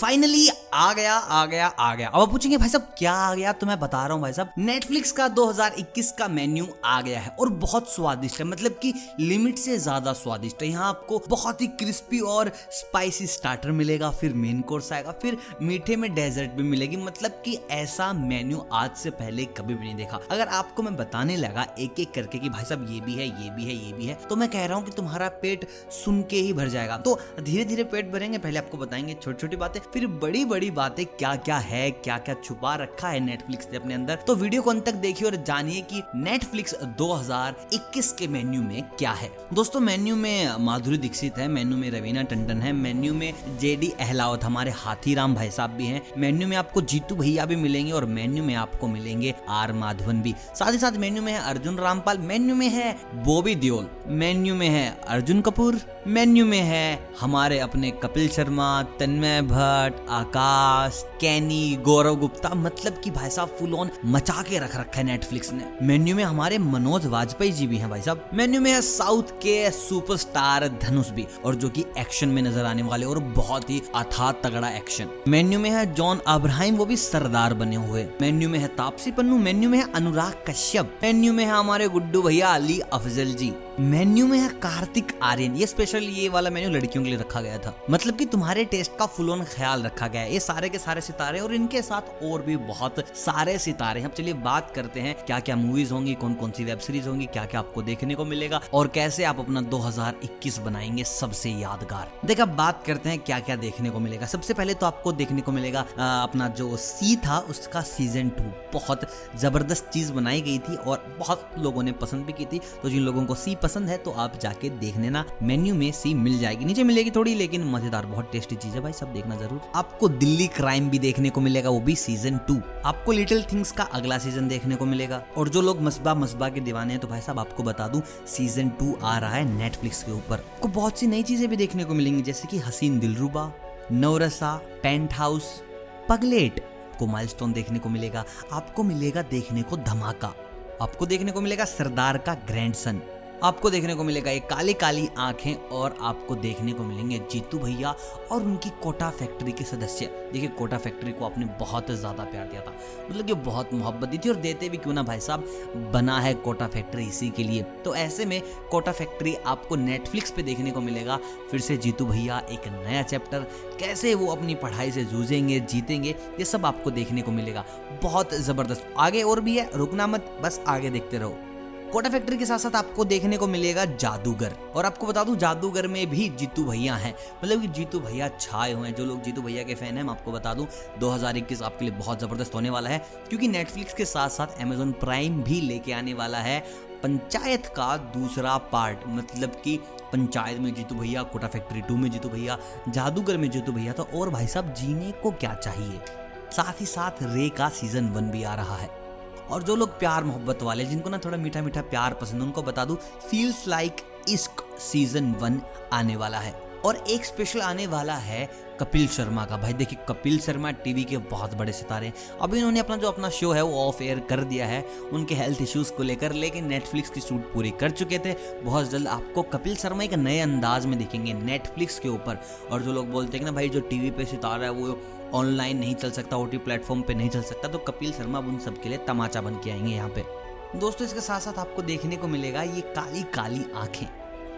Finally आ गया आ गया आ गया। अब पूछेंगे, भाई साहब, क्या आ गया? तो मैं बता रहा हूँ, भाई साहब नेटफ्लिक्स का 2021 का मेन्यू आ गया है और बहुत स्वादिष्ट है। मतलब कि लिमिट से ज़्यादा स्वादिष्ट है। यहाँ आपको बहुत ही क्रिस्पी और स्पाइसी स्टार्टर मिलेगा, फिर मेन कोर्स आएगा, फिर मीठे में डेजर्ट भी मिलेगी। मतलब कि ऐसा मेन्यू आज से पहले कभी भी नहीं देखा। अगर आपको मैं बताने लगा एक एक करके कि, भाई साहब, ये भी है, ये भी है, ये भी है तो मैं कह रहा हूँ कि तुम्हारा पेट सुन के ही भर जाएगा। तो धीरे धीरे पेट भरेंगे, पहले आपको बताएँगे छोटी छोटी बातें फिर बड़ी बड़ी बातें क्या क्या है क्या क्या छुपा रखा है नेटफ्लिक्स ने अपने अंदर तो वीडियो को अंत तक देखिए और जानिए कि नेटफ्लिक्स 2021 के मेन्यू में क्या है दोस्तों मेन्यू में माधुरी दीक्षित है मेन्यू में रवीना टंडन है मेन्यू में जेडी अहलावत हमारे हाथी राम भाई साहब भी हैं मेन्यू में आपको जीतू भैया भी मिलेंगे और मेन्यू में आपको मिलेंगे आर माधवन भी साथ ही साथ मेन्यू में है अर्जुन रामपाल मेन्यू में है बॉबी दियोल मेन्यू में है अर्जुन कपूर मेन्यू में है हमारे अपने कपिल शर्मा तन्मय भट्ट आकाश, कैनी, गौरव गुप्ता मतलब कि भाई साहब फुल ऑन मचा के रख रखा है नेटफ्लिक्स ने। मेन्यू में हमारे मनोज वाजपेयी जी भी हैं भाई साहब। मेन्यू में है साउथ के सुपरस्टार धनुष भी, और जो कि एक्शन में नज़र आने वाले, और बहुत ही अथा तगड़ा एक्शन मेन्यू में है जॉन अब्राहिम वो भी सरदार बने हुए। मेन्यू में है तापसी पन्नू मेन्यू में है अनुराग कश्यप। मेन्यू में है हमारे गुड्डू भैया अली अफजल जी। मेन्यू में है कार्तिक आर्यन, ये स्पेशल ये वाला मेन्यू लड़कियों के लिए रखा गया था। मतलब कि तुम्हारे टेस्ट का फुल ऑन ख्याल रखा गया है। ये सारे के सारे सितारे और इनके साथ और भी बहुत सारे सितारे अब चलिए बात करते हैं क्या क्या मूवीज़ होंगी कौन कौन सी वेब सीरीज़ होंगी क्या क्या आपको देखने को मिलेगा और कैसे आप अपना 2021 बनाएँगे सबसे यादगार। देखा बात करते हैं क्या क्या देखने को मिलेगा। सबसे पहले तो आपको देखने को मिलेगा आ, अपना जो सी था उसका सीज़न टू बहुत ज़बरदस्त चीज़ बनाई गई थी और बहुत लोगों ने पसंद भी की थी। तो जिन लोगों को सी पसंद है तो आप जाके देख लेना। मेन्यू में सी मिल जाएगी। नीचे मिलेगी थोड़ी लेकिन मज़ेदार बहुत टेस्टी चीज़ है भाई सब देखना ज़रूर। आपको दिल्ली क्राइम भी देखने को मिलेगा, वो भी सीज़न टू आपको लिटिल थिंग्स का अगला सीज़न देखने को मिलेगा। और जो लोग मसबा मसबा के दीवाने हैं तो भाई साहब आपको बता दूँ सीज़न टू आ रहा है नेटफ्लिक्स के ऊपर। आपको बहुत सी नई चीज़ें भी देखने को मिलेंगी, जैसे कि हसीन दिलरुबा, नौरसा पेंट हाउस पगलेट को माइलस्टोन देखने को मिलेगा। आपको मिलेगा देखने को धमाका। आपको देखने को मिलेगा सरदार का ग्रैंडसन आपको देखने को मिलेगा ये काली काली आँखें और आपको देखने को मिलेंगे जीतू भैया और उनकी कोटा फैक्ट्री के सदस्य। देखिए, कोटा फैक्ट्री को आपने बहुत ज़्यादा प्यार दिया था। मतलब कि बहुत मोहब्बत दी थी और देते भी क्यों ना भाई साहब? बना है कोटा फैक्ट्री इसी के लिए। तो ऐसे में कोटा फैक्ट्री आपको नेटफ्लिक्स पे देखने को मिलेगा। फिर से जीतू भैया, एक नया चैप्टर कैसे वो अपनी पढ़ाई से जूझेंगे, जीतेंगे, ये सब आपको देखने को मिलेगा। बहुत ज़बरदस्त। आगे और भी है, रुकना मत, बस आगे देखते रहो। कोटा फैक्ट्री के साथ साथ आपको देखने को मिलेगा जादूगर। और आपको बता दूँ, जादूगर में भी जीतू भैया हैं। मतलब कि जीतू भैया छाए हुए हैं। जो लोग जीतू भैया के फ़ैन हैं, मैं आपको बता दूँ 2021 आपके लिए बहुत ज़बरदस्त होने वाला है, क्योंकि नेटफ्लिक्स के साथ साथ अमेजोन प्राइम भी लेके आने वाला है पंचायत का दूसरा पार्ट मतलब कि पंचायत में जीतू भैया, कोटा फैक्ट्री टू में जीतू भैया, जादूगर में जीतू भैया तो और भाई साहब, जीने को क्या चाहिए? साथ ही साथ रे का सीज़न वन भी आ रहा है। और जो लोग प्यार मोहब्बत वाले, जिनको ना थोड़ा मीठा मीठा प्यार पसंद उनको बता दूँ feels like Ishq season one आने वाला है। और एक स्पेशल आने वाला है कपिल शर्मा का। भाई देखिए, कपिल शर्मा टीवी के बहुत बड़े सितारे हैं। अभी इन्होंने अपना जो अपना शो है, वो ऑफ़ एयर कर दिया है उनके हेल्थ इश्यूज़ को लेकर, लेकिन नेटफ्लिक्स की शूट पूरी कर चुके थे। बहुत जल्द आपको कपिल शर्मा एक नए अंदाज में दिखेंगे नेटफ्लिक्स के ऊपर। और जो लोग बोलते हैं ना, भाई जो टीवी पे सितारा है, वो ऑनलाइन नहीं चल सकता ओ टी प्लेटफॉर्म पर नहीं चल सकता तो कपिल शर्मा उन सबके लिए तमाचा बन के आएँगे यहाँ पे। दोस्तों, इसके साथ साथ आपको देखने को मिलेगा ये काली काली आँखें।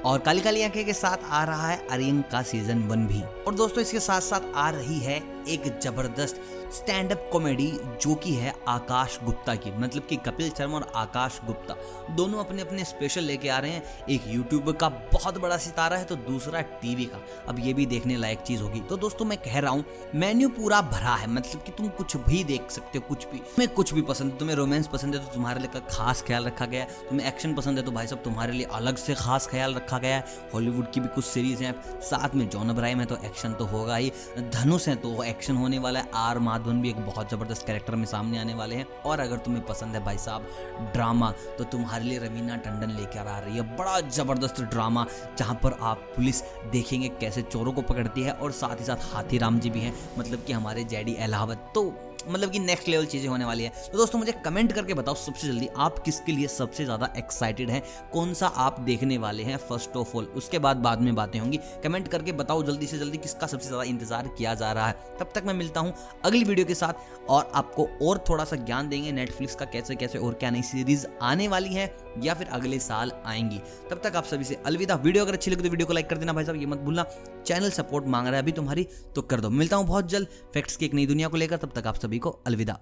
और काली काली आँखें के साथ आ रहा है अरियंग का सीज़न वन भी। और दोस्तों, इसके साथ साथ आ रही है एक ज़बरदस्त स्टैंड अप कॉमेडी जो कि है आकाश गुप्ता की मतलब कि कपिल शर्मा और आकाश गुप्ता। दोनों अपने अपने स्पेशल लेके आ रहे हैं। एक यूट्यूब का बहुत बड़ा सितारा है तो दूसरा टीवी का। अब ये भी देखने लायक चीज़ होगी। तो दोस्तों, मैं कह रहा हूँ मेन्यू पूरा भरा है। मतलब कि तुम कुछ भी देख सकते हो, कुछ भी। तुम्हें कुछ भी पसंद है, तुम्हें रोमांस पसंद है तो तुम्हारे लिए खास ख्याल रखा गया है। तुम्हें एक्शन पसंद है तो भाई साहब, तुम्हारे लिए अलग से खास ख्याल रखा गया है। हॉलीवुड की भी कुछ सीरीज़ हैं। साथ में जॉन अब्राहिम है तो एक्शन तो होगा ही। धनुष है तो एक्शन होने वाला है। आर माधवन भी एक बहुत ज़बरदस्त कैरेक्टर में सामने आने वाले हैं। और अगर तुम्हें पसंद है भाई साहब ड्रामा तो तुम्हारे लिए रवीना टंडन लेकर आ रही है। बड़ा ज़बरदस्त ड्रामा जहाँ पर आप पुलिस देखेंगे कैसे चोरों को पकड़ती है और साथ ही साथ हाथी राम जी भी हैं। मतलब कि हमारे जेडी अलावत तो मतलब कि नेक्स्ट लेवल चीज़ें होने वाली है। तो दोस्तों, मुझे कमेंट करके बताओ सबसे जल्दी आप किसके लिए सबसे ज़्यादा एक्साइटेड हैं? कौन सा आप देखने वाले हैं फ़र्स्ट ऑफ़ ऑल उसके बाद बाद में बातें होंगी। कमेंट करके बताओ जल्दी से जल्दी किसका सबसे ज़्यादा इंतज़ार किया जा रहा है। तब तक मैं मिलता हूँ अगली वीडियो के साथ और आपको और थोड़ा सा ज्ञान देंगे नेटफ्लिक्स का कैसे कैसे और क्या नई सीरीज़ आने वाली है। या फिर अगले साल आएँगी। तब तक आप सभी से अलविदा। वीडियो अगर अच्छी लगी तो वीडियो को लाइक कर देना भाई साहब, ये मत भूलना। चैनल सपोर्ट मांग रहा है अभी तुम्हारी तो कर दो। मिलता हूँ बहुत जल्द फैक्ट्स की एक नई दुनिया को लेकर। तब तक आप सभी को अलविदा।